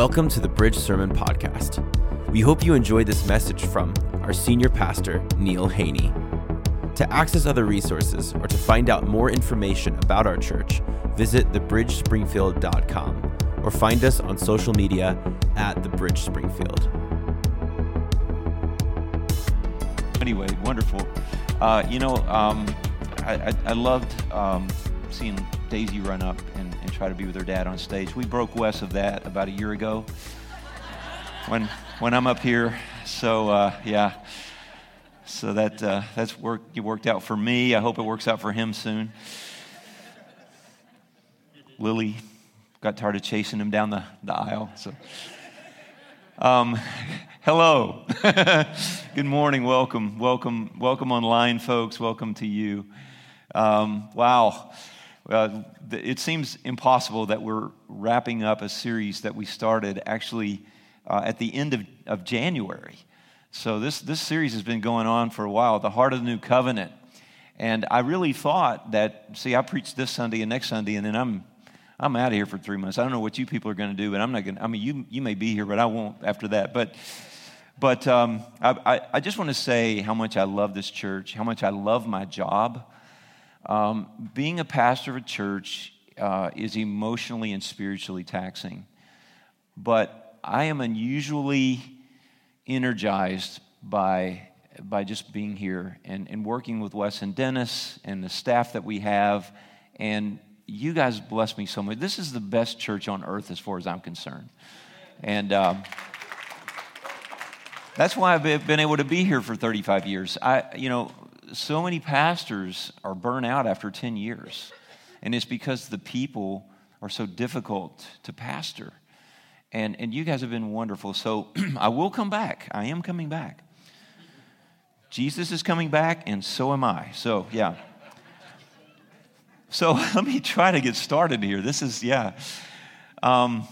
Welcome to the Bridge Sermon Podcast. We hope you enjoyed this message from our senior pastor, Neil Haney. To access other resources or to find out more information about our church, visit thebridgespringfield.com or find us on social media at The Bridge Springfield. Anyway, wonderful. Uh, you know, um, I, I, I, loved um, seeing Daisy run up and, try to be with her dad on stage. We broke Wes of that about a year ago when when I'm up here. So uh, yeah, so that uh, that's worked. It worked out for me. I hope it works out for him soon. Lily got tired of chasing him down the, the aisle. So, um, hello, good morning, welcome, welcome, welcome online, folks. Welcome to you. Um, wow. Uh, it seems impossible that we're wrapping up a series that we started actually uh, at the end of, of January. So, this, this series has been going on for a while The Heart of the New Covenant. And I really thought that, see, I preached this Sunday and next Sunday, and then I'm, I'm out of here for three months. I don't know what you people are going to do, but I'm not going to, I mean, you, you may be here, but I won't after that. But, but um, I, I, I just want to say how much I love this church, how much I love my job. Um, being a pastor of a church uh, is emotionally and spiritually taxing, but I am unusually energized by, by just being here and, and working with Wes and Dennis and the staff that we have. And you guys bless me so much. This is the best church on earth as far as I'm concerned. And um, that's why I've been able to be here for 35 years. I, you know, so many pastors are burnt out after 10 years. And it's because the people are so difficult to pastor. And, and you guys have been wonderful. So I will come back. I am coming back. Jesus is coming back, and so am I. So, yeah. So let me try to get started here. This is, yeah. Um,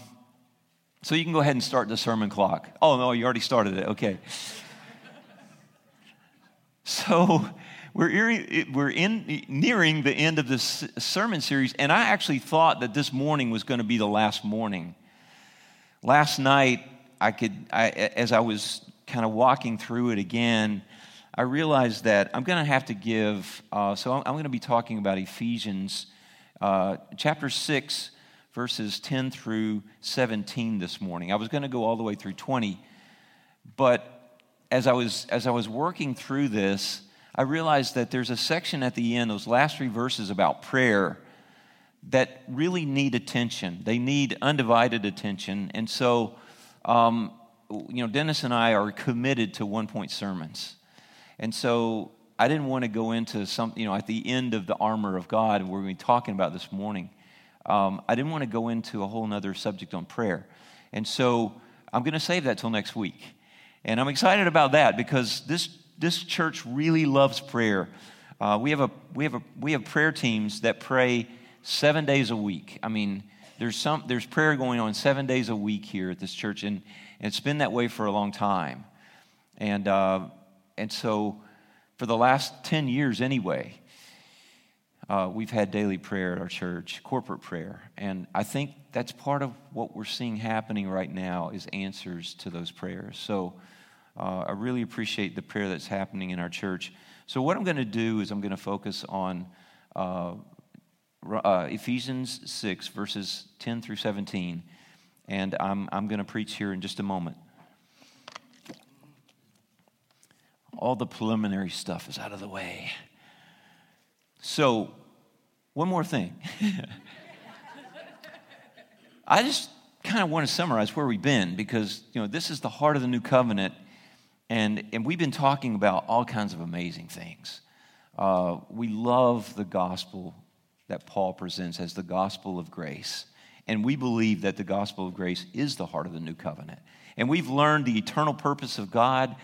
so you can go ahead and start the sermon clock. Oh, no, you already started it. Okay. So we're, we're in, nearing the end of this sermon series, and I actually thought that this morning was going to be the last morning. Last night, I could, I, as I was kind of walking through it again, I realized that I'm going to have to give, uh, so I'm, going to be talking about Ephesians uh, chapter 6, verses 10 through 17 this morning. I was going to go all the way through 20, but as I was, as I was working through this, I realized that there's a section at the end, those last three verses about prayer, that really need attention. They need undivided attention. And so, um, you know, Dennis and I are committed to one point sermons. And so I didn't want to go into some, you know, at the end of the armor of God, we're going to be talking about this morning. Um, I didn't want to go into a whole other subject on prayer. And so I'm going to save that till next week. And I'm excited about that because this this church really loves prayer. Uh, we, have a, we, have a, we have prayer teams that pray seven days a week. I mean, there's, some, there's prayer going on seven days a week here at this church, and, and it's been that way for a long time. And, uh, and so, for the last 10 years anyway, uh, we've had daily prayer at our church, corporate prayer. And I think that's part of what we're seeing happening right now is answers to those prayers. So, uh, I really appreciate the prayer that's happening in our church. So, what I'm going to do is I'm going to focus on uh, uh, Ephesians 6, verses 10 through 17. And I'm, I'm going to preach here in just a moment. All the preliminary stuff is out of the way. So, one more thing. I just kind of want to summarize where we've been because, you know, this is the heart of the new covenant and, and we've been talking about all kinds of amazing things. Uh, we love the gospel that Paul presents as the gospel of grace. And we believe that the gospel of grace is the heart of the new covenant. And we've learned the eternal purpose of God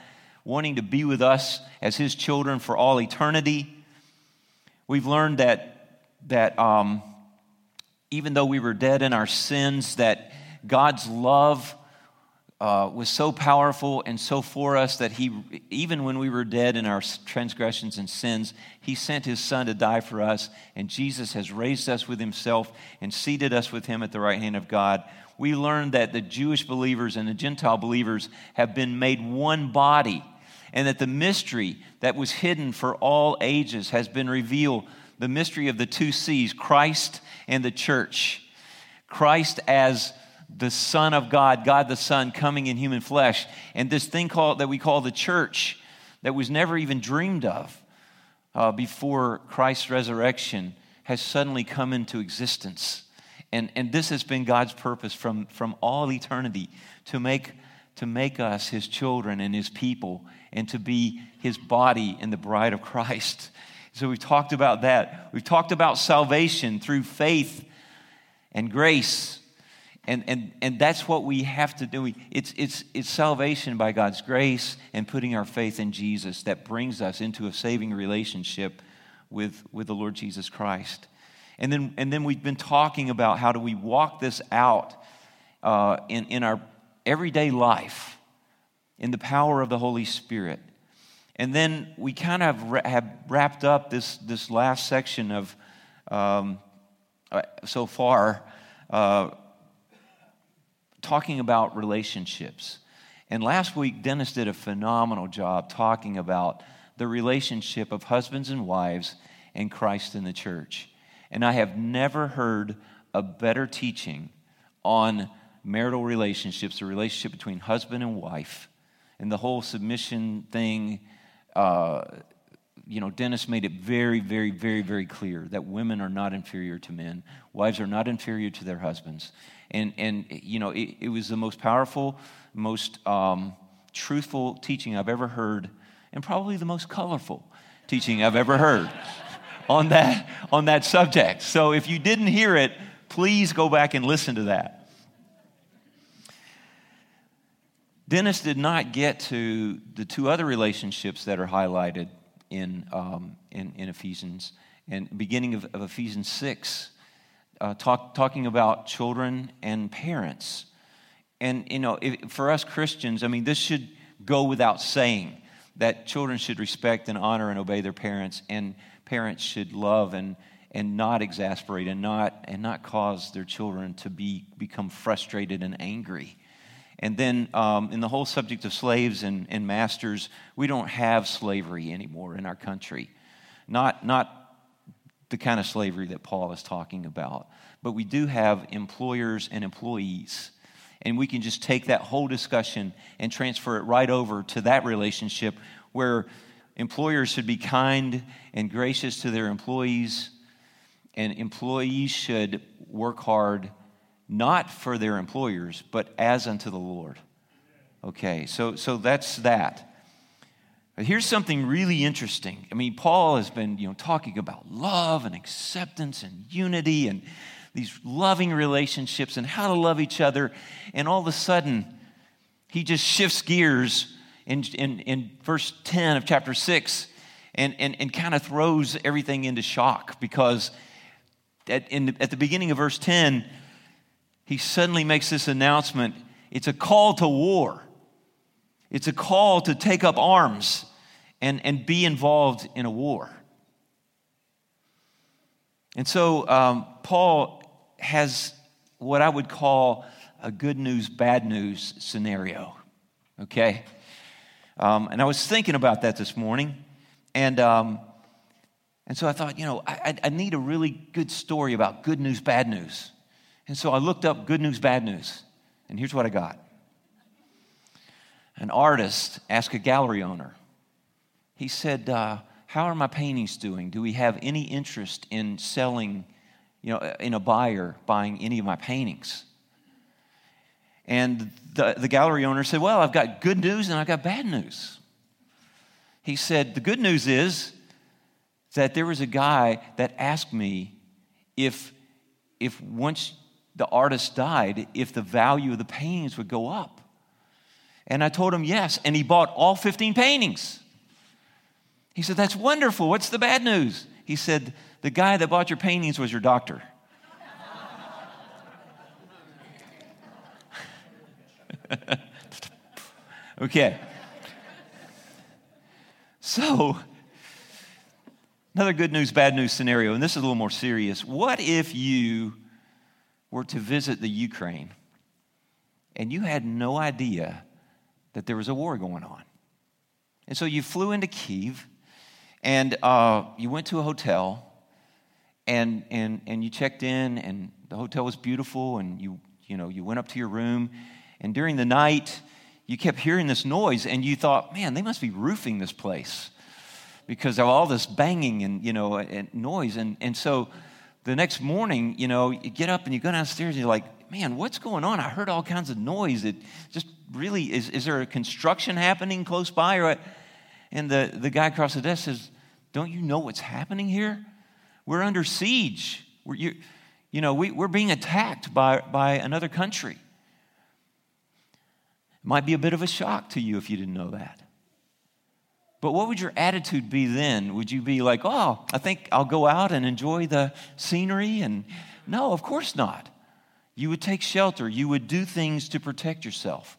wanting to be with us as his children for all eternity. We've learned that, that um, even though we were dead in our sins, that God's love uh, was so powerful and so for us that he, even when we were dead in our transgressions and sins, he sent his son to die for us. And Jesus has raised us with himself and seated us with him at the right hand of God. We learned that the Jewish believers and the Gentile believers have been made one body, and that the mystery that was hidden for all ages has been revealed the mystery of the two C's Christ and the church. Christ as the Son of God, God the Son coming in human flesh, and this thing called, that we call the church that was never even dreamed of uh, before Christ's resurrection has suddenly come into existence. And, and this has been God's purpose from, from all eternity to make, to make us his children and his people and to be his body and the bride of Christ. So we've talked about that. We've talked about salvation through faith and grace and, and, and that's what we have to do. It's, it's, it's salvation by God's grace and putting our faith in Jesus that brings us into a saving relationship with, with the Lord Jesus Christ. And then, and then we've been talking about how do we walk this out uh, in, in our everyday life in the power of the Holy Spirit. And then we kind of have wrapped up this, this last section of um, uh, so far. Uh, talking about relationships. And last week, Dennis did a phenomenal job talking about the relationship of husbands and wives and Christ in the church. And I have never heard a better teaching on marital relationships, the relationship between husband and wife, and the whole submission thing. Uh, you know, Dennis made it very, very, very, very clear that women are not inferior to men. Wives are not inferior to their husbands. And, and you know, it, it was the most powerful, most um, truthful teaching I've ever heard, and probably the most colorful teaching I've ever heard on that, on that subject. So if you didn't hear it, please go back and listen to that. Dennis did not get to the two other relationships that are highlighted in, um, in, in, Ephesians and beginning of, of Ephesians 6 uh, talk, talking about children and parents. And, you know, if, for us Christians, I mean, this should go without saying that children should respect and honor and obey their parents, and parents should love and, and not exasperate and not, and not cause their children to be, become frustrated and angry. And then, um, in the whole subject of slaves and, and masters, we don't have slavery anymore in our country. Not, not the kind of slavery that Paul is talking about. But we do have employers and employees. And we can just take that whole discussion and transfer it right over to that relationship where employers should be kind and gracious to their employees, and employees should work hard not for their employers, but as unto the Lord. Okay, so, so that's that. But here's something really interesting. I mean, Paul has been, you know, talking about love and acceptance and unity and these loving relationships and how to love each other. And all of a sudden, he just shifts gears in, in, in verse 10 of chapter 6 and, and, and kind of throws everything into shock because at, in, at the beginning of verse 10, he suddenly makes this announcement it's a call to war. It's a call to take up arms and, and be involved in a war. And so um, Paul has what I would call a good news, bad news scenario. Okay? Um, and I was thinking about that this morning. And, um, and so I thought, you know, I, I need a really good story about good news, bad news. And so I looked up good news, bad news. And here's what I got an artist asked a gallery owner, he said, uh, How are my paintings doing? Do we have any interest in selling, you know, in a buyer buying any of my paintings? And the, the gallery owner said, Well, I've got good news and I've got bad news. He said, The good news is that there was a guy that asked me if, if once the artist died, if the value of the paintings would go up. And I told him yes, and he bought all 15 paintings. He said, That's wonderful. What's the bad news? He said, The guy that bought your paintings was your doctor. Okay. So, another good news, bad news scenario, and this is a little more serious. What if you were to visit the Ukraine and you had no idea that there was a war going on? And so you flew into Kiev and uh, you went to a hotel and, and, and you checked in and the hotel was beautiful and you, you, know, you went up to your room and during the night you kept hearing this noise and you thought, man, they must be roofing this place because of all this banging and, you know, and noise. And, and so the next morning, you know, you get up and you go downstairs and you're like, man, what's going on? I heard all kinds of noise. It just really, is, is there a construction happening close by? Or, and the, the guy across the desk says, don't you know what's happening here? We're under siege. We're, you, you know, we, we're being attacked by, by another country. It might be a bit of a shock to you if you didn't know that. But what would your attitude be then? Would you be like, oh, I think I'll go out and enjoy the scenery? And no, of course not. You would take shelter, you would do things to protect yourself.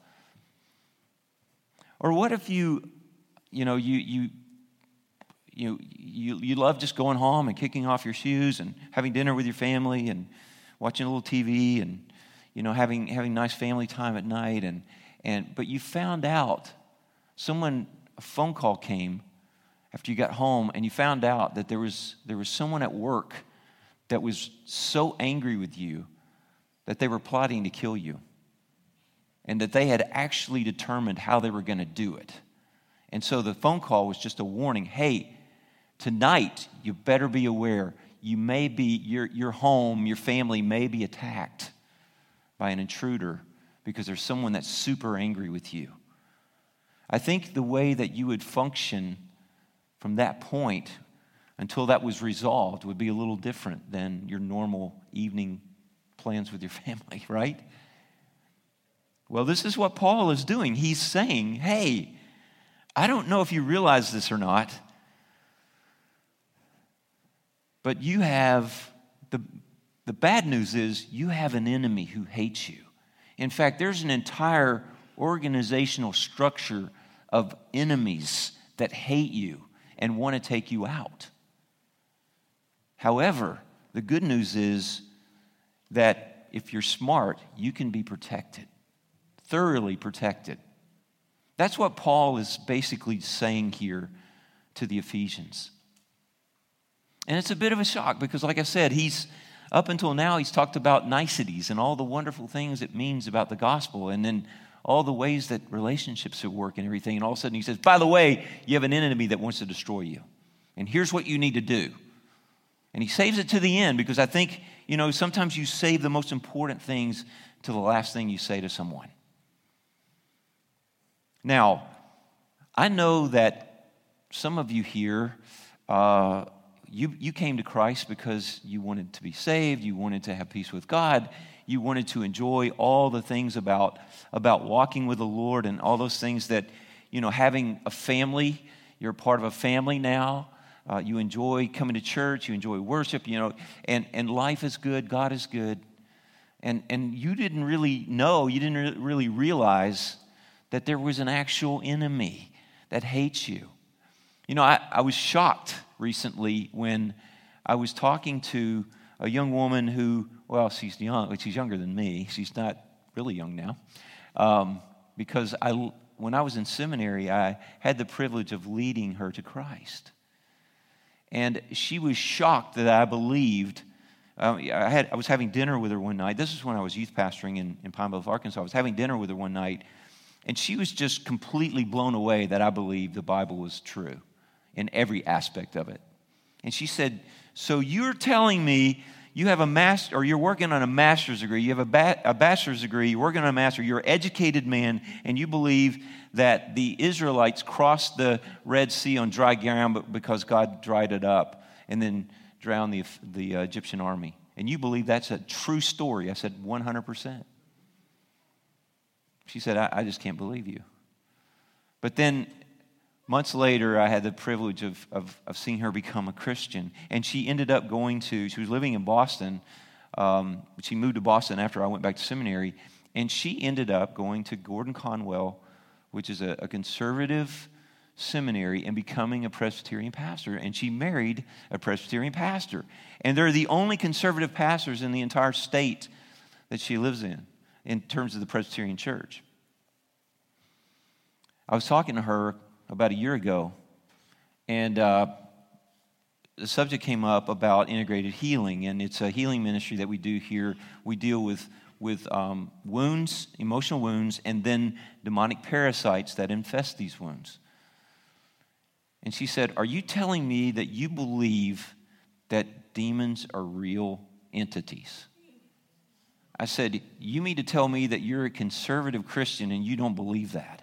Or what if you, you know, you, you, you, you, you love just going home and kicking off your shoes and having dinner with your family and watching a little TV and, you know, having, having nice family time at night and, and, but you found out, someone, a phone call came after you got home, and you found out that there was, there was someone at work that was so angry with you that they were plotting to kill you. And that they had actually determined how they were going to do it. And so the phone call was just a warning hey, tonight you better be aware you may be, your, your home, your family may be attacked by an intruder because there's someone that's super angry with you. I think the way that you would function from that point until that was resolved would be a little different than your normal evening plans with your family, right? Well, this is what Paul is doing. He's saying, hey, I don't know if you realize this or not, but you have the, the bad news is you have an enemy who hates you. In fact, there's an entire organizational structure of enemies that hate you and want to take you out. However, the good news is that if you're smart, you can be protected, thoroughly protected. That's what Paul is basically saying here to the Ephesians. And it's a bit of a shock because, like I said, he's up until now, he's talked about niceties and all the wonderful things it means about the gospel, and then all the ways that relationships should work and everything. And all of a sudden, he says, By the way, you have an enemy that wants to destroy you. And here's what you need to do. And he saves it to the end because I think, you know, sometimes you save the most important things to the last thing you say to someone. Now, I know that some of you here uh, you, you came to Christ because you wanted to be saved, you wanted to have peace with God, you wanted to enjoy all the things about, about walking with the Lord and all those things that, you know, having a family, you're part of a family now. Uh, you enjoy coming to church, you enjoy worship, you know, and, and life is good, God is good. And, and you didn't really know, you didn't really realize that there was an actual enemy that hates you. You know, I, I was shocked recently when I was talking to a young woman who, well, she's young, she's younger than me. She's not really young now. Um, because I, when I was in seminary, I had the privilege of leading her to Christ. And she was shocked that I believed. Uh, I, had, I was having dinner with her one night. This is when I was youth pastoring in, in Pine Bluff, Arkansas. I was having dinner with her one night, and she was just completely blown away that I believed the Bible was true in every aspect of it. And she said, So you're telling me you have a master, or you're working on a master's degree, you have a, ba- a bachelor's degree, you're working on a master, you're an educated man, and you believe that the Israelites crossed the Red Sea on dry ground because God dried it up and then drowned the, the Egyptian army. And you believe that's a true story. I said, 100%. She said, I, I just can't believe you. But then months later, I had the privilege of, of, of, seeing her become a Christian. And she ended up going to, she was living in Boston. Um, she moved to Boston after I went back to seminary. And she ended up going to Gordon Conwell which is a, a conservative seminary, and becoming a Presbyterian pastor. And she married a Presbyterian pastor. And they're the only conservative pastors in the entire state that she lives in, in terms of the Presbyterian church. I was talking to her about a year ago, and uh, the subject came up about integrated healing, and it's a healing ministry that we do here. We deal with with um, wounds, emotional wounds, and then demonic parasites that infest these wounds. And she said, Are you telling me that you believe that demons are real entities? I said, You mean to tell me that you're a conservative Christian and you don't believe that?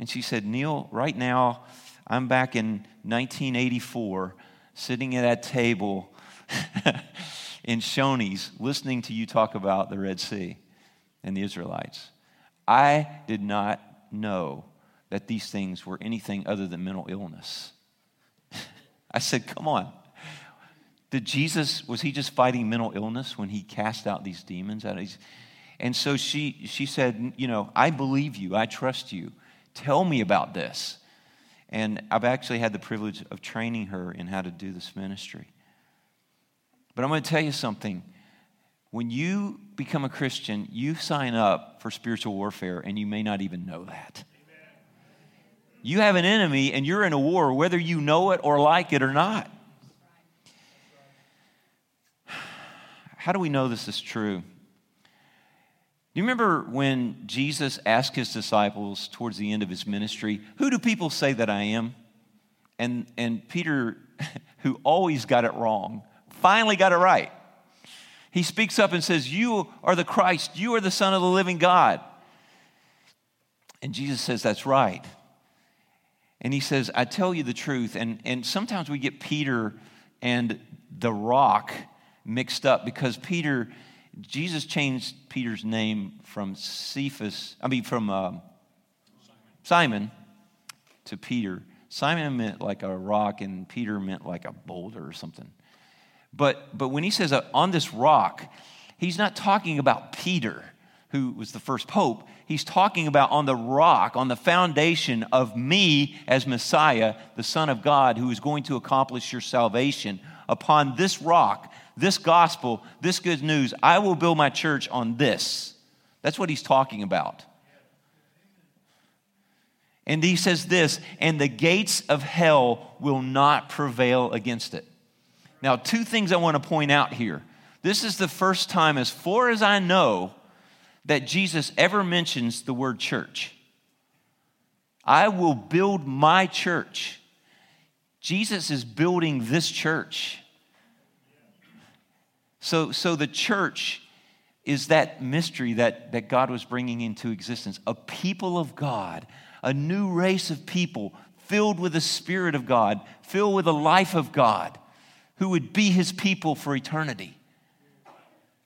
And she said, Neil, right now, I'm back in 1984, sitting at that table in Shoney's, listening to you talk about the Red Sea and the Israelites. I did not know that these things were anything other than mental illness. I said, Come on. Did Jesus, was he just fighting mental illness when he cast out these demons? And so she, she said, You know, I believe you, I trust you. Tell me about this. And I've actually had the privilege of training her in how to do this ministry. But I'm going to tell you something. When you become a Christian, you sign up for spiritual warfare, and you may not even know that. You have an enemy, and you're in a war, whether you know it or like it or not. How do we know this is true? You remember when Jesus asked his disciples towards the end of his ministry, Who do people say that I am? And, and Peter, who always got it wrong, finally got it right. He speaks up and says, You are the Christ, you are the Son of the living God. And Jesus says, That's right. And he says, I tell you the truth. And, and sometimes we get Peter and the rock mixed up because Peter Jesus changed Peter's name from Cephas, I mean, from uh, Simon to Peter. Simon meant like a rock, and Peter meant like a boulder or something. But, but when he says uh, on this rock, he's not talking about Peter, who was the first pope. He's talking about on the rock, on the foundation of me as Messiah, the Son of God, who is going to accomplish your salvation. Upon this rock, this gospel, this good news, I will build my church on this. That's what he's talking about. And he says this, and the gates of hell will not prevail against it. Now, two things I want to point out here. This is the first time, as far as I know, that Jesus ever mentions the word church. I will build my church. Jesus is building this church. So, so the church is that mystery that, that God was bringing into existence a people of God, a new race of people filled with the Spirit of God, filled with the life of God, who would be his people for eternity.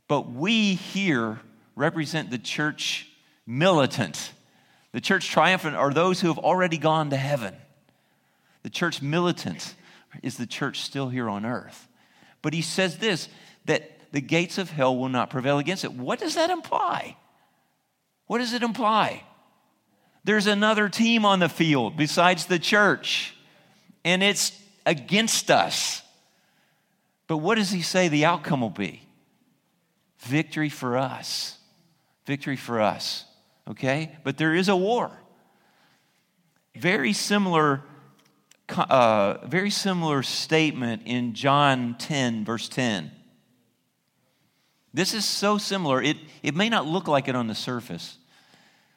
But we here represent the church militant. The church triumphant are those who have already gone to heaven. The church militant is the church still here on earth. But he says this that the gates of hell will not prevail against it. What does that imply? What does it imply? There's another team on the field besides the church, and it's against us. But what does he say the outcome will be? Victory for us. Victory for us. Okay? But there is a war. Very similar, uh, very similar statement in John 10, verse 10. This is so similar. It, it may not look like it on the surface.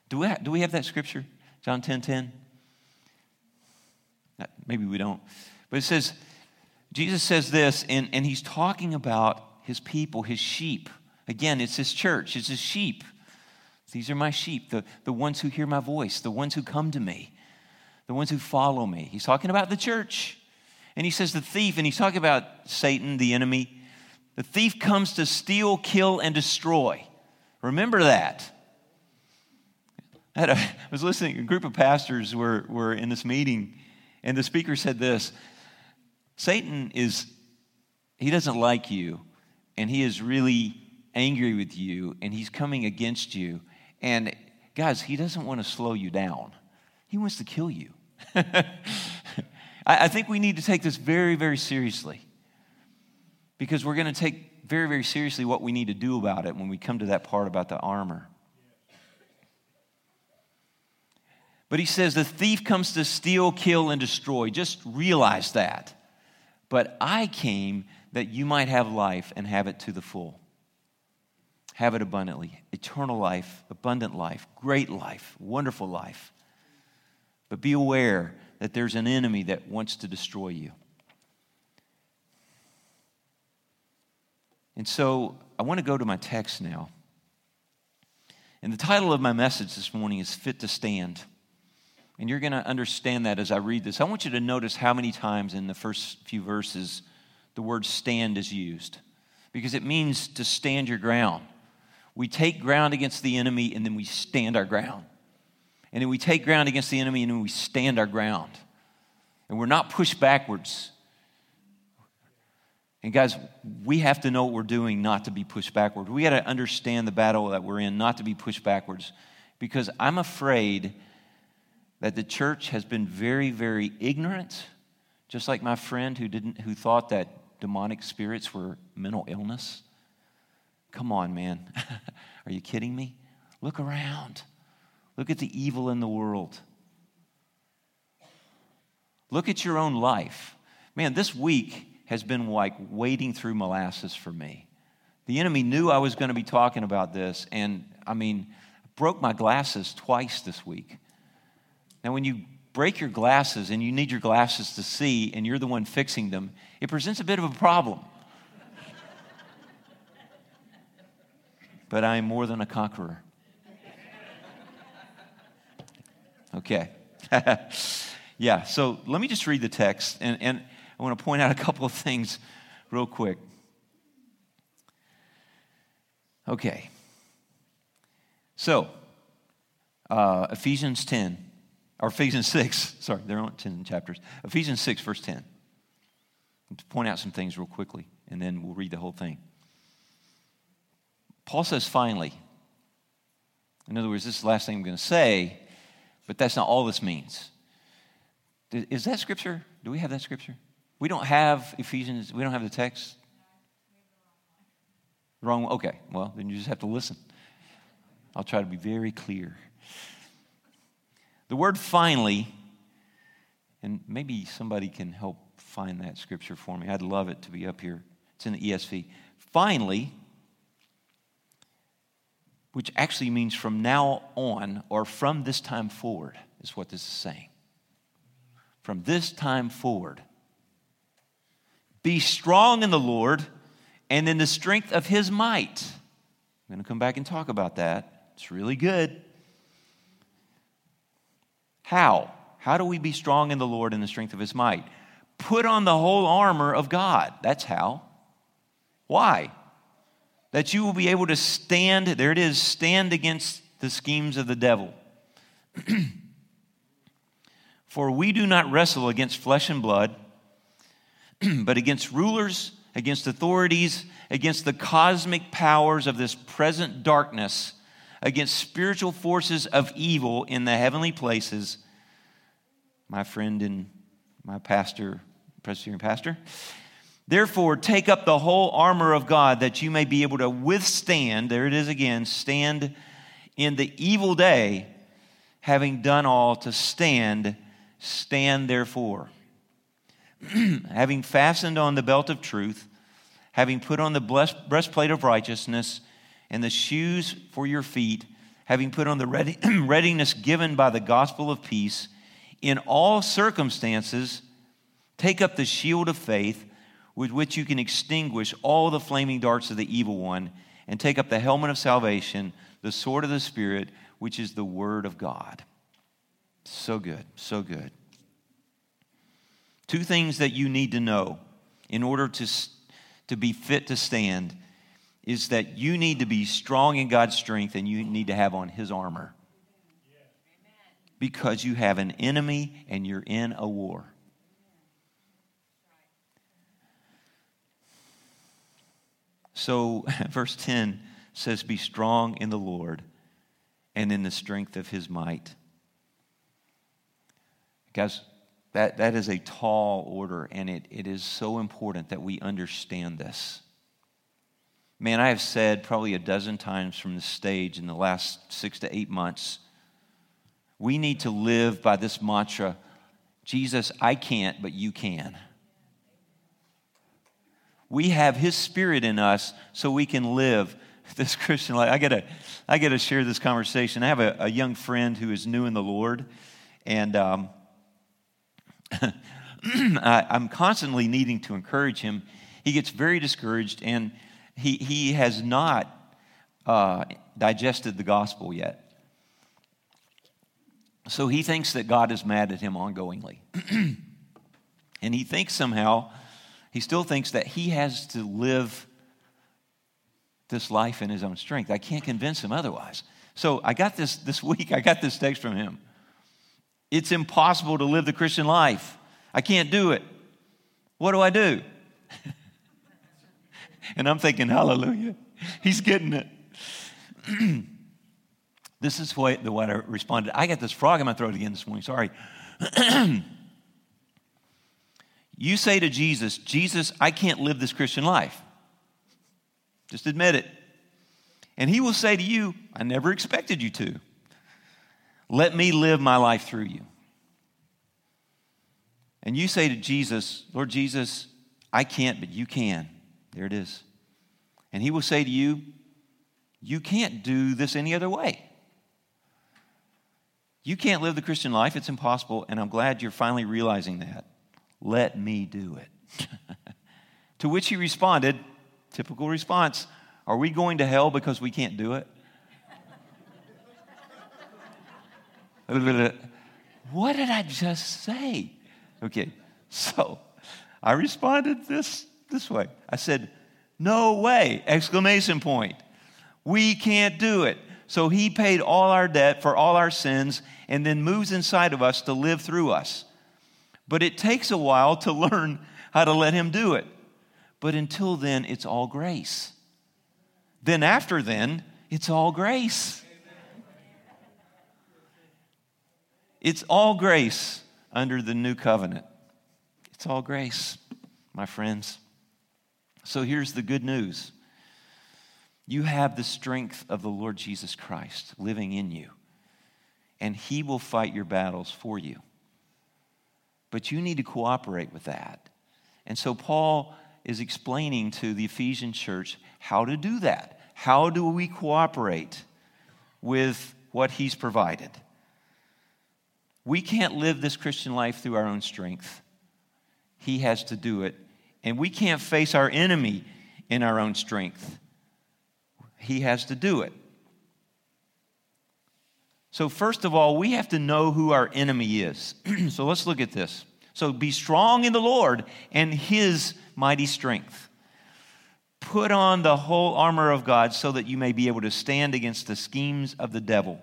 Do we, ha- do we have that scripture? John 10 10? Maybe we don't. But it says, Jesus says this, and, and he's talking about his people, his sheep. Again, it's his church, it's his sheep. These are my sheep, the, the ones who hear my voice, the ones who come to me, the ones who follow me. He's talking about the church. And he says the thief, and he's talking about Satan, the enemy. The thief comes to steal, kill, and destroy. Remember that. I, was listening, a group of pastors were, were in this meeting, and the speaker said this Satan is, he doesn't like you, and he is really angry with you, and he's coming against you. And Guys, he doesn't want to slow you down, he wants to kill you. I, I think we need to take this very, very seriously because we're going to take very, very seriously what we need to do about it when we come to that part about the armor. But he says, the thief comes to steal, kill, and destroy. Just realize that. But I came that you might have life and have it to the full. Have it abundantly. Eternal life, abundant life, great life, wonderful life. But be aware that there's an enemy that wants to destroy you. And so I want to go to my text now. And the title of my message this morning is Fit to Stand. And you're going to understand that as I read this. I want you to notice how many times in the first few verses the word stand is used, because it means to stand your ground. We take ground against the enemy and then we stand our ground. And then we take ground against the enemy and then we stand our ground. And we're not pushed backwards. And guys, we have to know what we're doing not to be pushed backward. We got to understand the battle that we're in, not to be pushed backwards. Because I'm afraid that the church has been very, very ignorant, just like my friend who didn't who thought that demonic spirits were mental illness. Come on, man. Are you kidding me? Look around. Look at the evil in the world. Look at your own life. Man, this week has been like wading through molasses for me. The enemy knew I was going to be talking about this, and I mean, broke my glasses twice this week. Now, when you break your glasses and you need your glasses to see, and you're the one fixing them, it presents a bit of a problem. but I am more than a conqueror. Okay. yeah, so let me just read the text, and, and I want to point out a couple of things real quick. Okay. So, uh, Ephesians 10, or Ephesians 6, sorry, there aren't 10 chapters. Ephesians 6, verse 10. To point out some things real quickly, and then we'll read the whole thing. Paul says, finally. In other words, this is the last thing I'm going to say, but that's not all this means. Is that scripture? Do we have that scripture? We don't have Ephesians, we don't have the text. Wrong. One? Okay, well, then you just have to listen. I'll try to be very clear. The word finally, and maybe somebody can help find that scripture for me. I'd love it to be up here. It's in the ESV. Finally, which actually means from now on or from this time forward, is what this is saying. From this time forward, be strong in the Lord and in the strength of his might. I'm going to come back and talk about that. It's really good. How? How do we be strong in the Lord and the strength of his might? Put on the whole armor of God. That's how. Why? That you will be able to stand, there it is, stand against the schemes of the devil. For we do not wrestle against flesh and blood but against rulers, against authorities, against the cosmic powers of this present darkness, against spiritual forces of evil in the heavenly places. My friend and my pastor, Presbyterian pastor. Therefore, take up the whole armor of God that you may be able to withstand, there it is again, stand in the evil day, having done all to stand, stand therefore. having fastened on the belt of truth, having put on the breastplate of righteousness, and the shoes for your feet, having put on the ready, readiness given by the gospel of peace, in all circumstances, take up the shield of faith with which you can extinguish all the flaming darts of the evil one, and take up the helmet of salvation, the sword of the Spirit, which is the word of God. So good, so good. Two things that you need to know in order to, to be fit to stand is that you need to be strong in God's strength and you need to have on His armor. Because you have an enemy and you're in a war. So, verse 10 says, Be strong in the Lord and in the strength of his might. Guys, that, that is a tall order, and it, it is so important that we understand this. Man, I have said probably a dozen times from the stage in the last six to eight months we need to live by this mantra Jesus, I can't, but you can. We have His Spirit in us so we can live this Christian life. I gotta, I gotta share this conversation. I have a, a young friend who is new in the Lord, and um, I'm constantly needing to encourage him. He gets very discouraged, and he, he has not uh, digested the gospel yet. So he thinks that God is mad at him ongoingly. and he thinks somehow, he still thinks that he has to live this life in his own strength. I can't convince him otherwise. So I got this this week, I got this text from him. It's impossible to live the Christian life. I can't do it. What do I do? and I'm thinking, hallelujah. He's getting it. this is what, the way I responded. I got this frog in my throat again this morning. Sorry. you say to Jesus, Jesus, I can't live this Christian life. Just admit it. And he will say to you, I never expected you to. Let me live my life through you. And you say to Jesus, Lord Jesus, I can't, but you can. There it is. And he will say to you, You can't do this any other way. You can't live the Christian life. It's impossible. And I'm glad you're finally realizing that. Let me do it. to which he responded, Typical response Are we going to hell because we can't do it? What did I just say? Okay, so I responded this, this way. I said, No way! Exclamation point. We can't do it. So he paid all our debt for all our sins and then moves inside of us to live through us. But it takes a while to learn how to let him do it. But until then, it's all grace. Then, after then, it's all grace. It's all grace under the new covenant. It's all grace, my friends. So here's the good news you have the strength of the Lord Jesus Christ living in you, and He will fight your battles for you. But you need to cooperate with that. And so, Paul is explaining to the Ephesian church how to do that. How do we cooperate with what he's provided? We can't live this Christian life through our own strength. He has to do it. And we can't face our enemy in our own strength. He has to do it. So, first of all, we have to know who our enemy is. so, let's look at this. So, be strong in the Lord and his mighty strength. Put on the whole armor of God so that you may be able to stand against the schemes of the devil.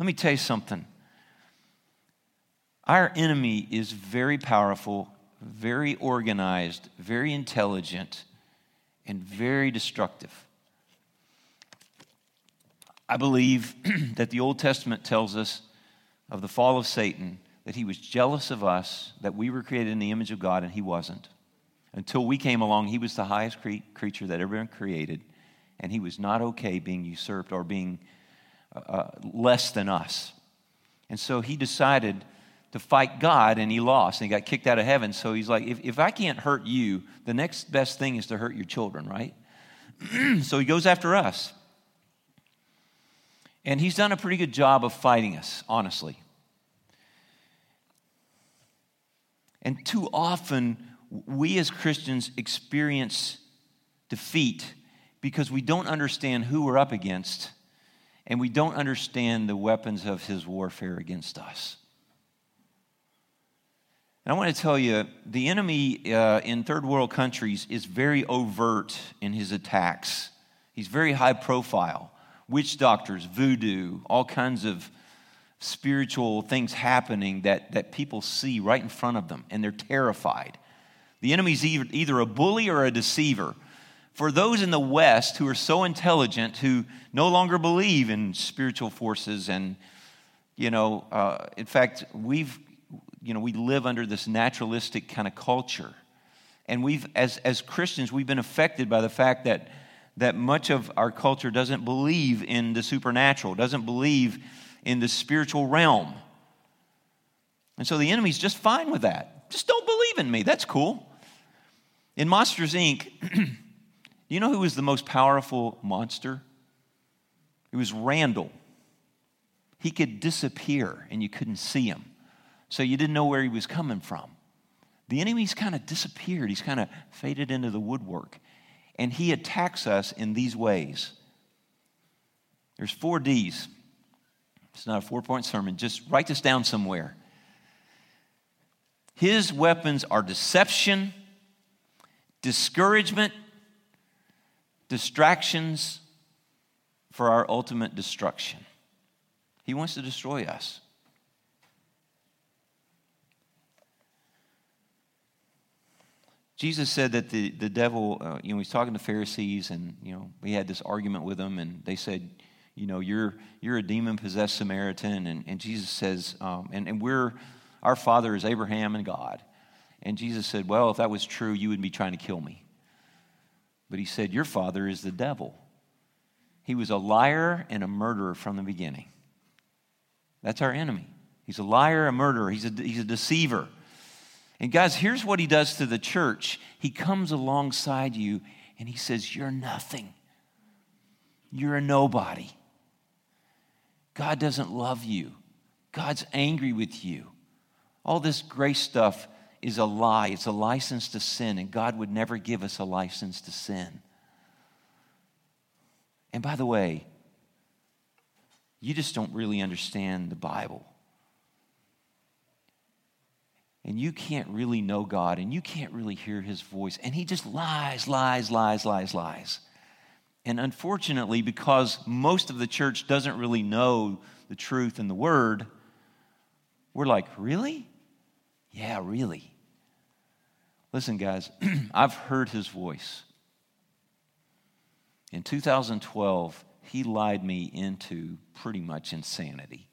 Let me tell you something. Our enemy is very powerful, very organized, very intelligent, and very destructive. I believe that the Old Testament tells us of the fall of Satan that he was jealous of us, that we were created in the image of God and he wasn't. Until we came along, he was the highest cre- creature that ever been created, and he was not okay being usurped or being uh, uh, less than us. And so he decided to fight God, and he lost, and he got kicked out of heaven. So he's like, if, if I can't hurt you, the next best thing is to hurt your children, right? so he goes after us. And he's done a pretty good job of fighting us, honestly. And too often, we as Christians experience defeat because we don't understand who we're up against and we don't understand the weapons of his warfare against us. And I want to tell you, the enemy uh, in third world countries is very overt in his attacks. He's very high profile. Witch doctors, voodoo, all kinds of spiritual things happening that, that people see right in front of them, and they're terrified. The enemy's either a bully or a deceiver. for those in the West who are so intelligent, who no longer believe in spiritual forces, and, you know, uh, in fact, we've, you know, we live under this naturalistic kind of culture. And we've, as, as Christians, we've been affected by the fact that, that much of our culture doesn't believe in the supernatural, doesn't believe in the spiritual realm. And so the enemy's just fine with that. Just don't believe in me. That's cool. In Monsters, Inc., you know who was the most powerful monster? It was Randall. He could disappear and you couldn't see him. So you didn't know where he was coming from. The enemy's kind of disappeared, he's kind of faded into the woodwork. And he attacks us in these ways. There's four D's. It's not a four point sermon. Just write this down somewhere. His weapons are deception, discouragement, distractions for our ultimate destruction. He wants to destroy us. Jesus said that the, the devil, uh, you know, he's talking to Pharisees, and, you know, he had this argument with them, and they said, you know, you're, you're a demon possessed Samaritan. And, and Jesus says, um, and, and we're, our father is Abraham and God. And Jesus said, well, if that was true, you would be trying to kill me. But he said, your father is the devil. He was a liar and a murderer from the beginning. That's our enemy. He's a liar, a murderer, he's a, he's a deceiver. And guys, here's what he does to the church he comes alongside you and he says, You're nothing. You're a nobody. God doesn't love you. God's angry with you. All this grace stuff is a lie. It's a license to sin, and God would never give us a license to sin. And by the way, you just don't really understand the Bible and you can't really know God and you can't really hear his voice. And he just lies, lies, lies, lies, lies. And unfortunately, because most of the church doesn't really know the truth and the word, we're like, really? Yeah, really. Listen, guys, I've heard his voice. In 2012, he lied me into pretty much insanity.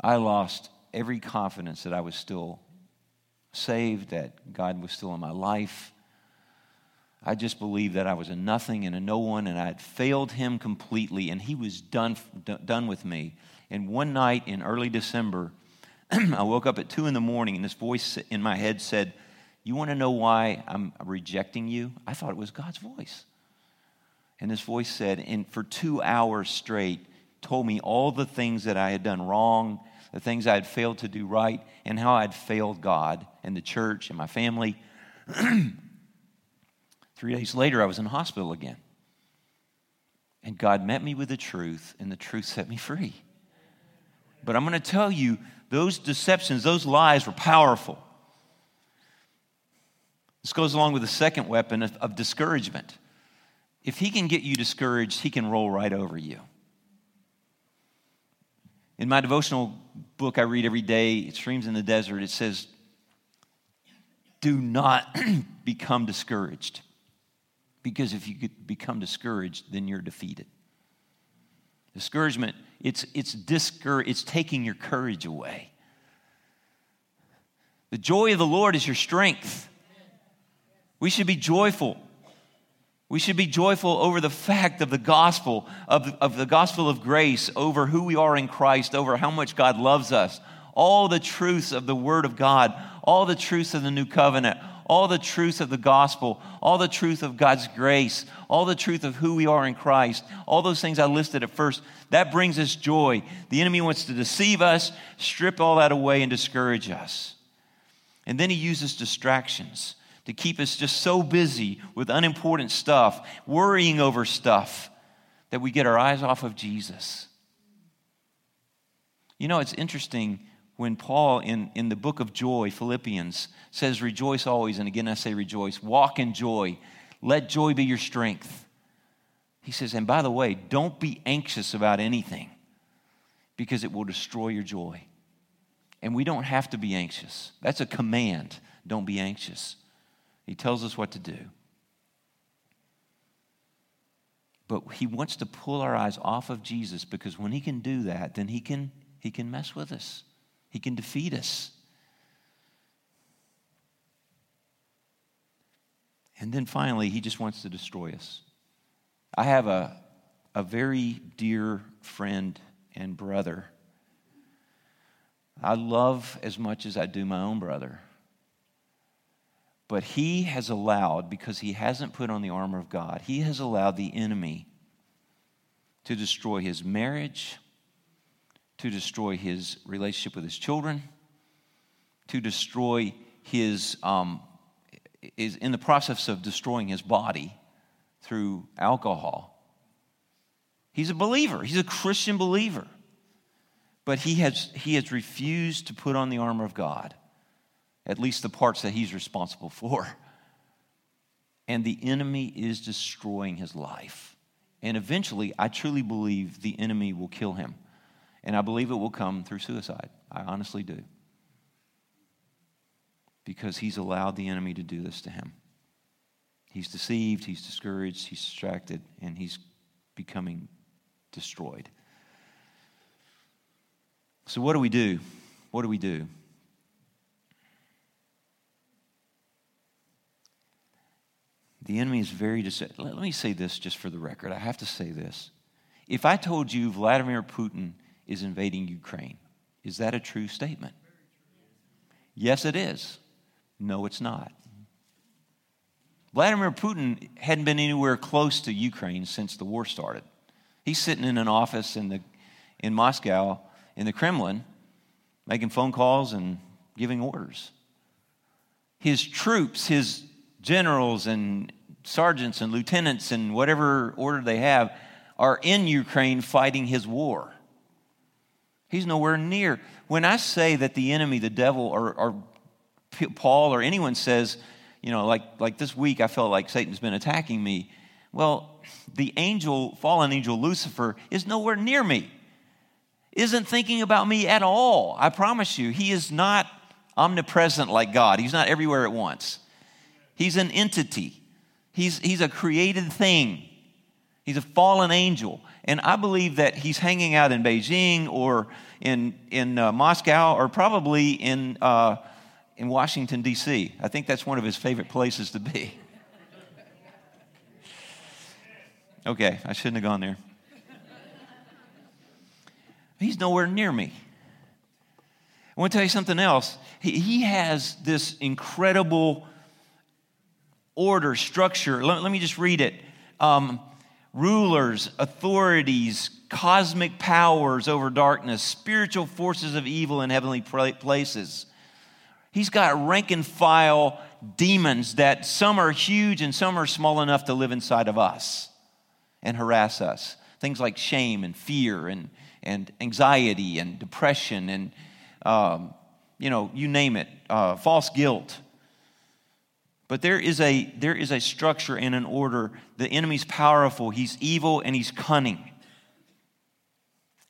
I lost every confidence that I was still saved, that God was still in my life. I just believed that I was a nothing and a no one, and I had failed him completely, and he was done, done with me. And one night in early December, I woke up at two in the morning, and this voice in my head said, You want to know why I'm rejecting you? I thought it was God's voice. And this voice said, and for two hours straight, told me all the things that I had done wrong the things I had failed to do right, and how I'd failed God and the church and my family. Three days later, I was in hospital again. And God met me with the truth, and the truth set me free. But I'm going to tell you, those deceptions, those lies were powerful. This goes along with the second weapon of, of discouragement. If he can get you discouraged, he can roll right over you. In my devotional book I read every day, Streams in the Desert, it says, Do not become discouraged. Because if you become discouraged, then you're defeated. Discouragement, it's, it's, discour- it's taking your courage away. The joy of the Lord is your strength. We should be joyful. We should be joyful over the fact of the gospel, of, of the gospel of grace, over who we are in Christ, over how much God loves us, all the truths of the Word of God, all the truths of the new covenant, all the truths of the gospel, all the truth of God's grace, all the truth of who we are in Christ, all those things I listed at first, that brings us joy. The enemy wants to deceive us, strip all that away, and discourage us. And then he uses distractions to keep us just so busy with unimportant stuff, worrying over stuff, that we get our eyes off of Jesus. You know, it's interesting when Paul in, in the book of joy, Philippians, says, Rejoice always. And again, I say rejoice. Walk in joy. Let joy be your strength. He says, And by the way, don't be anxious about anything because it will destroy your joy. And we don't have to be anxious. That's a command. Don't be anxious. He tells us what to do. But he wants to pull our eyes off of Jesus because when he can do that, then he can, he can mess with us, he can defeat us. And then finally, he just wants to destroy us. I have a, a very dear friend and brother. I love as much as I do my own brother. But he has allowed, because he hasn't put on the armor of God, he has allowed the enemy to destroy his marriage, to destroy his relationship with his children, to destroy his um, is in the process of destroying his body through alcohol. He's a believer, he's a Christian believer. But he has, he has refused to put on the armor of God, at least the parts that he's responsible for. And the enemy is destroying his life. And eventually, I truly believe the enemy will kill him. And I believe it will come through suicide. I honestly do because he's allowed the enemy to do this to him. He's deceived, he's discouraged, he's distracted, and he's becoming destroyed. So, what do we do? What do we do? The enemy is very deceptive. Let me say this just for the record. I have to say this. If I told you Vladimir Putin is invading Ukraine, is that a true statement? Yes, it is. No, it's not. Vladimir Putin hadn't been anywhere close to Ukraine since the war started. He's sitting in an office in, the, in Moscow, in the Kremlin, making phone calls and giving orders. His troops, his generals and sergeants and lieutenants and whatever order they have, are in Ukraine fighting his war. He's nowhere near. When I say that the enemy, the devil, are, are Paul or anyone says, you know, like, like this week I felt like Satan's been attacking me. Well, the angel, fallen angel Lucifer, is nowhere near me, isn't thinking about me at all. I promise you, he is not omnipresent like God. He's not everywhere at once. He's an entity, he's, he's a created thing, he's a fallen angel. And I believe that he's hanging out in Beijing or in, in uh, Moscow or probably in. Uh, in Washington, D.C. I think that's one of his favorite places to be. Okay, I shouldn't have gone there. He's nowhere near me. I want to tell you something else. He, he has this incredible order, structure. Let, let me just read it. Um, rulers, authorities, cosmic powers over darkness, spiritual forces of evil in heavenly places. He's got rank and file demons that some are huge and some are small enough to live inside of us and harass us. Things like shame and fear and, and anxiety and depression and, um, you know, you name it, uh, false guilt. But there is, a, there is a structure and an order. The enemy's powerful, he's evil, and he's cunning.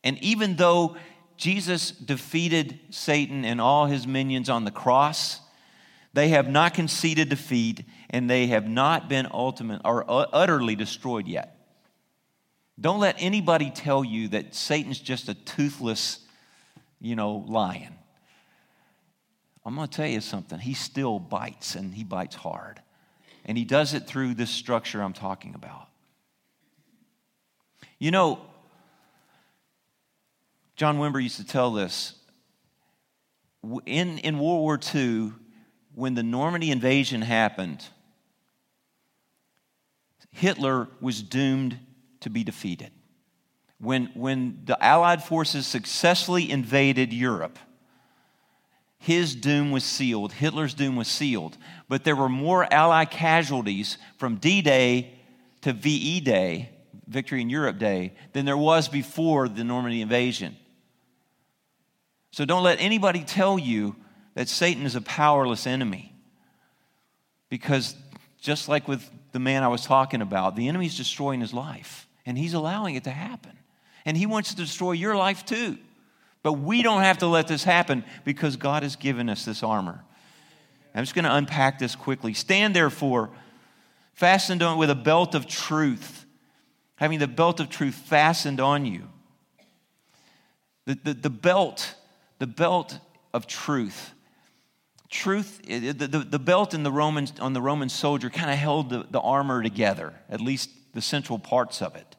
And even though Jesus defeated Satan and all his minions on the cross. They have not conceded defeat and they have not been ultimate or uh, utterly destroyed yet. Don't let anybody tell you that Satan's just a toothless, you know, lion. I'm going to tell you something. He still bites and he bites hard. And he does it through this structure I'm talking about. You know, John Wimber used to tell this. In, in World War II, when the Normandy invasion happened, Hitler was doomed to be defeated. When, when the Allied forces successfully invaded Europe, his doom was sealed. Hitler's doom was sealed. But there were more Allied casualties from D Day to VE Day, Victory in Europe Day, than there was before the Normandy invasion. So don't let anybody tell you that Satan is a powerless enemy. Because just like with the man I was talking about, the enemy's destroying his life, and he's allowing it to happen. And he wants to destroy your life too. But we don't have to let this happen because God has given us this armor. I'm just going to unpack this quickly. Stand therefore, fastened on with a belt of truth having the belt of truth fastened on you. The, the, the belt, the belt of truth. Truth, eh, eh, the, the, the belt in the Roman, on the Roman soldier kind of held the, the armor together, at least the central parts of it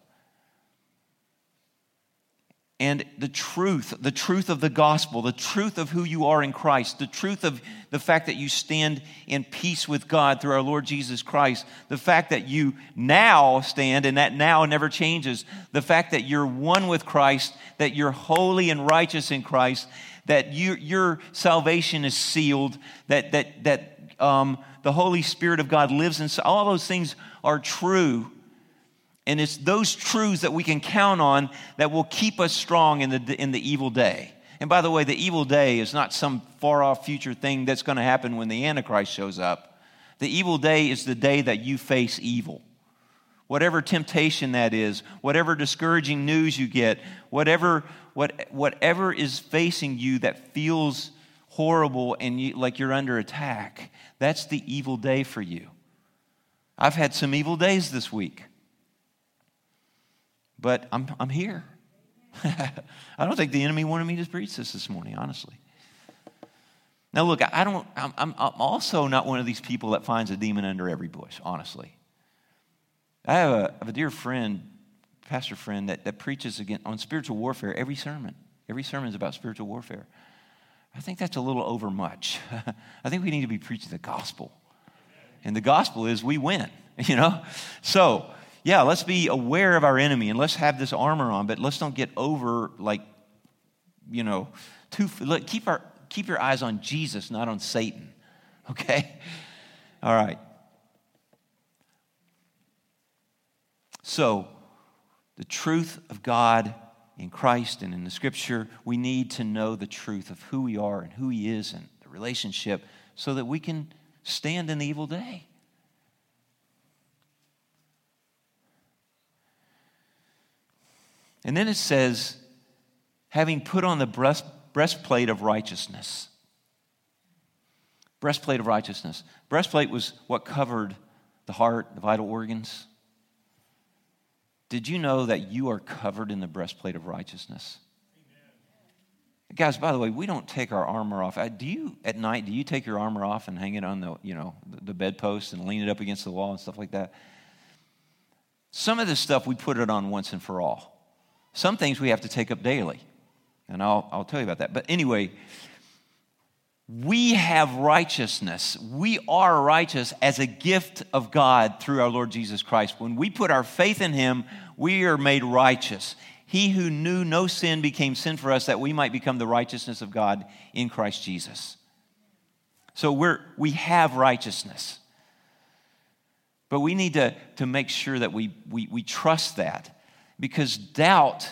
and the truth, the truth of the gospel, the truth of who you are in Christ, the truth of the fact that you stand in peace with God through our Lord Jesus Christ, the fact that you now stand and that now never changes, the fact that you're one with Christ, that you're holy and righteous in Christ, that you, your salvation is sealed, that, that, that um, the Holy Spirit of God lives in, all those things are true and it's those truths that we can count on that will keep us strong in the, in the evil day. And by the way, the evil day is not some far off future thing that's going to happen when the Antichrist shows up. The evil day is the day that you face evil. Whatever temptation that is, whatever discouraging news you get, whatever, what, whatever is facing you that feels horrible and you, like you're under attack, that's the evil day for you. I've had some evil days this week but I'm, I'm here. I don't think the enemy wanted me to preach this this morning, honestly. Now, look, I don't, I'm, I'm, also not one of these people that finds a demon under every bush, honestly. I have have a dear friend, pastor friend, that, that preaches again on spiritual warfare every sermon. Every sermon is about spiritual warfare. I think that's a little overmuch. I think we need to be preaching the gospel. And the gospel is we win, you know? So, yeah, let's be aware of our enemy and let's have this armor on, but let's don't get over like, you know, too, keep, our, keep your eyes on Jesus, not on Satan. Okay? All right. So, the truth of God in Christ and in the scripture, we need to know the truth of who we are and who He is and the relationship so that we can stand in the evil day. And then it says, having put on the breast, breastplate of righteousness. Breastplate of righteousness. Breastplate was what covered the heart, the vital organs. Did you know that you are covered in the breastplate of righteousness? Amen. Guys, by the way, we don't take our armor off. Uh, do you at night? Do you take your armor off and hang it on the you know the bedpost and lean it up against the wall and stuff like that? Some of this stuff we put it on once and for all. Some things we have to take up daily, and I'll, I'll tell you about that. But anyway, we have righteousness. We are righteous as a gift of God through our Lord Jesus Christ. When we put our faith in Him, we are made righteous. He who knew no sin became sin for us that we might become the righteousness of God in Christ Jesus. So we're, we have righteousness. But we need to, to make sure that we, we, we trust that because doubt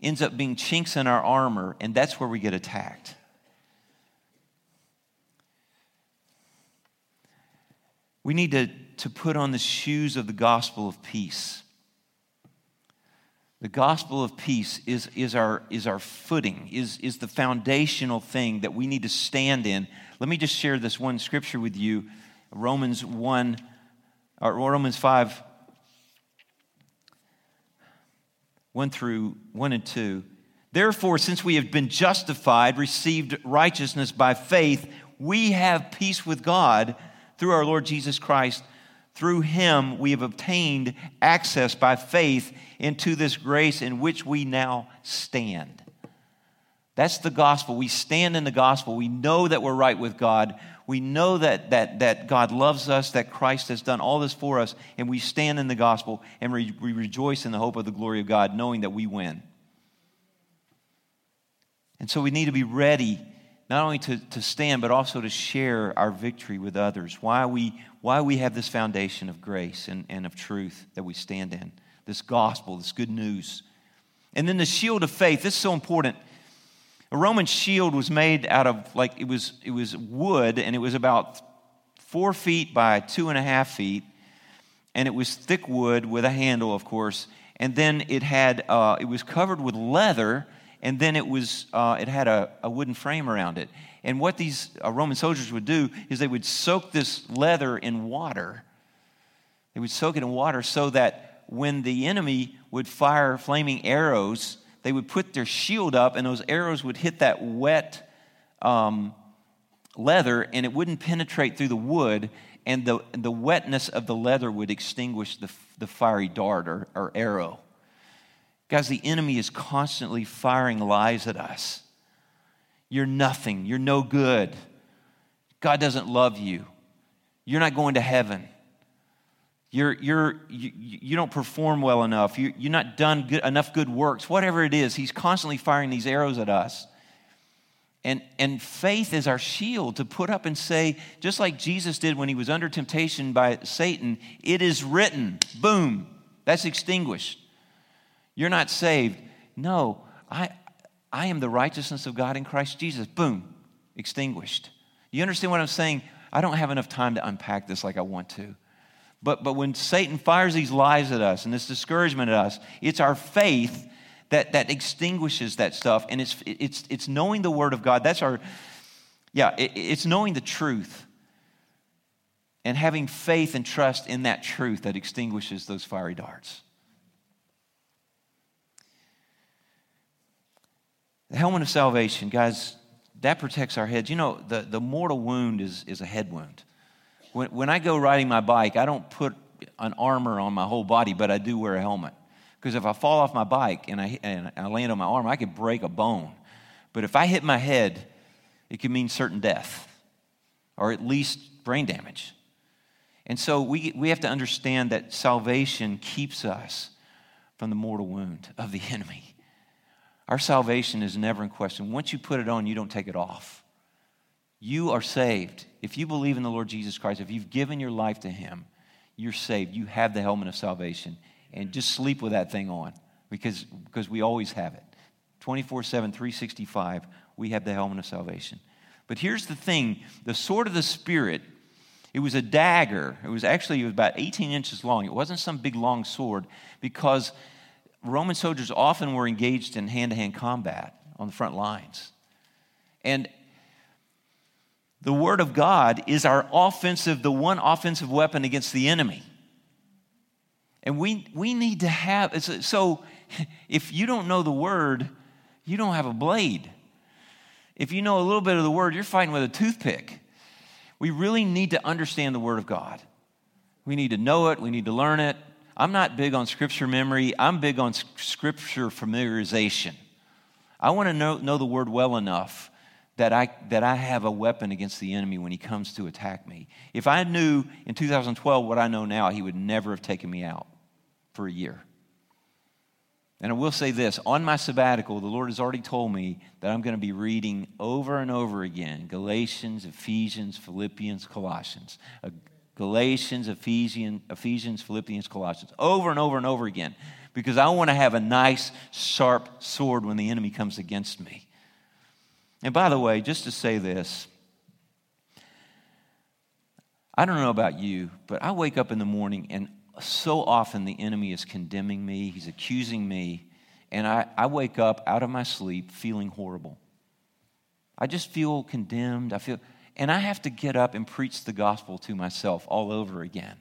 ends up being chinks in our armor, and that's where we get attacked. We need to, to put on the shoes of the gospel of peace. The gospel of peace is, is, our, is our footing, is, is the foundational thing that we need to stand in. Let me just share this one scripture with you Romans 1, or Romans 5, 1 through 1 and 2. Therefore, since we have been justified, received righteousness by faith, we have peace with God through our Lord Jesus Christ. Through him, we have obtained access by faith into this grace in which we now stand. That's the gospel. We stand in the gospel. We know that we're right with God we know that, that, that God loves us, that Christ has done all this for us, and we stand in the gospel and we, we rejoice in the hope of the glory of God, knowing that we win. And so we need to be ready not only to, to stand, but also to share our victory with others. Why we, why we have this foundation of grace and, and of truth that we stand in, this gospel, this good news. And then the shield of faith, this is so important. A Roman shield was made out of like it was it was wood and it was about four feet by two and a half feet, and it was thick wood with a handle, of course. And then it had uh, it was covered with leather, and then it was uh, it had a, a, wooden frame around it. And what these uh, Roman soldiers would do is they would soak this leather in water. They would soak it in water so that when the enemy would fire flaming arrows, they would put their shield up, and those arrows would hit that wet um, leather, and it wouldn't penetrate through the wood, and the, the wetness of the leather would extinguish the, the fiery dart or, or arrow. Guys, the enemy is constantly firing lies at us. You're nothing. You're no good. God doesn't love you. You're not going to heaven. You're, you're, you, you don't perform well enough. You, you're not done good, enough good works. Whatever it is, He's constantly firing these arrows at us. And, and faith is our shield to put up and say, just like Jesus did when he was under temptation by Satan, it is written. Boom. That's extinguished. You're not saved. No, I, I am the righteousness of God in Christ Jesus. Boom. Extinguished. You understand what I'm saying? I don't have enough time to unpack this like I want to. But, but when Satan fires these lies at us and this discouragement at us, it's our faith that, that extinguishes that stuff. And it's, it's, it's knowing the Word of God. That's our, yeah, it, it's knowing the truth and having faith and trust in that truth that extinguishes those fiery darts. The helmet of salvation, guys, that protects our heads. You know, the, the mortal wound is, is a head wound. When, when I go riding my bike, I don't put an armor on my whole body, but I do wear a helmet. Because if I fall off my bike and I, and I land on my arm, I could break a bone. But if I hit my head, it could mean certain death or at least brain damage. And so we, we have to understand that salvation keeps us from the mortal wound of the enemy. Our salvation is never in question. Once you put it on, you don't take it off. You are saved. If you believe in the Lord Jesus Christ, if you've given your life to Him, you're saved. You have the helmet of salvation and just sleep with that thing on because, because we always have it. 24 7, 365, we have the helmet of salvation. But here's the thing the sword of the Spirit, it was a dagger. It was actually it was about 18 inches long. It wasn't some big long sword because Roman soldiers often were engaged in hand to hand combat on the front lines. And the Word of God is our offensive, the one offensive weapon against the enemy. And we, we need to have, so if you don't know the word, you don't have a blade. If you know a little bit of the word, you're fighting with a toothpick. We really need to understand the word of God. We need to know it, we need to learn it. I'm not big on scripture memory, I'm big on scripture familiarization. I want to know, know the word well enough that I, that I have a weapon against the enemy when he comes to attack me. If I knew in 2012 what I know now, he would never have taken me out for a year. And I will say this on my sabbatical, the Lord has already told me that I'm going to be reading over and over again Galatians, Ephesians, Philippians, Colossians. Galatians, Ephesians, Ephesians, Philippians, Colossians, over and over and over again, because I want to have a nice, sharp sword when the enemy comes against me. And by the way, just to say this, I don't know about you, but I wake up in the morning and so often the enemy is condemning me, he's accusing me, and I, I wake up out of my sleep feeling horrible. I just feel condemned. I feel, and I have to get up and preach the gospel to myself all over again.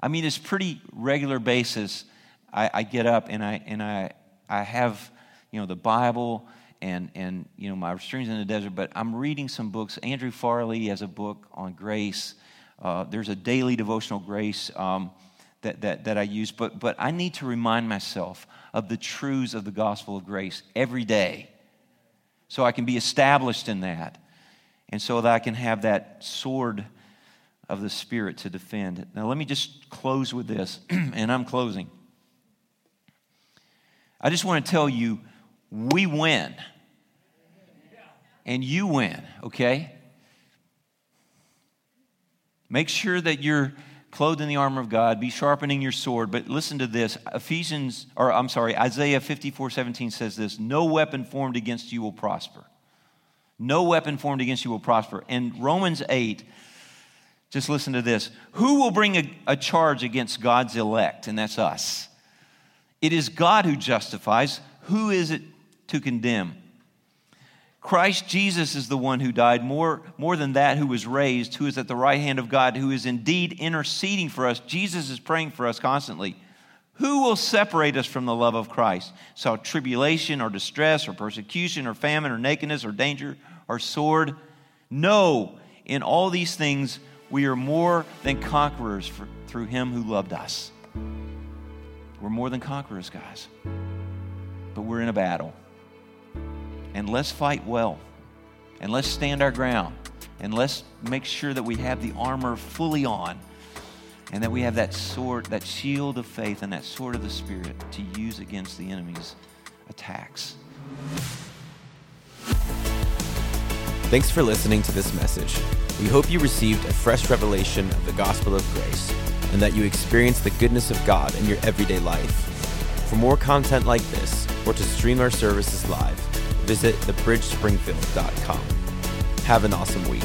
I mean, it's pretty regular basis. I, I get up and I and I I have you know the Bible and, and you know, my streams in the desert, but I'm reading some books. Andrew Farley has a book on grace. Uh, there's a daily devotional grace um, that, that, that I use, but, but I need to remind myself of the truths of the gospel of grace every day so I can be established in that and so that I can have that sword of the Spirit to defend. Now, let me just close with this, and I'm closing. I just want to tell you we win and you win, okay? Make sure that you're clothed in the armor of God, be sharpening your sword. But listen to this Ephesians, or I'm sorry, Isaiah 54 17 says this No weapon formed against you will prosper. No weapon formed against you will prosper. And Romans 8, just listen to this. Who will bring a, a charge against God's elect? And that's us. It is God who justifies. Who is it to condemn? Christ Jesus is the one who died, more, more than that, who was raised, who is at the right hand of God, who is indeed interceding for us. Jesus is praying for us constantly. Who will separate us from the love of Christ? So, tribulation or distress or persecution or famine or nakedness or danger or sword? No, in all these things we are more than conquerors for, through him who loved us. We're more than conquerors, guys. But we're in a battle. And let's fight well. And let's stand our ground. And let's make sure that we have the armor fully on and that we have that sword, that shield of faith, and that sword of the Spirit to use against the enemy's attacks. Thanks for listening to this message. We hope you received a fresh revelation of the gospel of grace and that you experience the goodness of God in your everyday life. For more content like this, or to stream our services live, visit thebridgespringfield.com. Have an awesome week.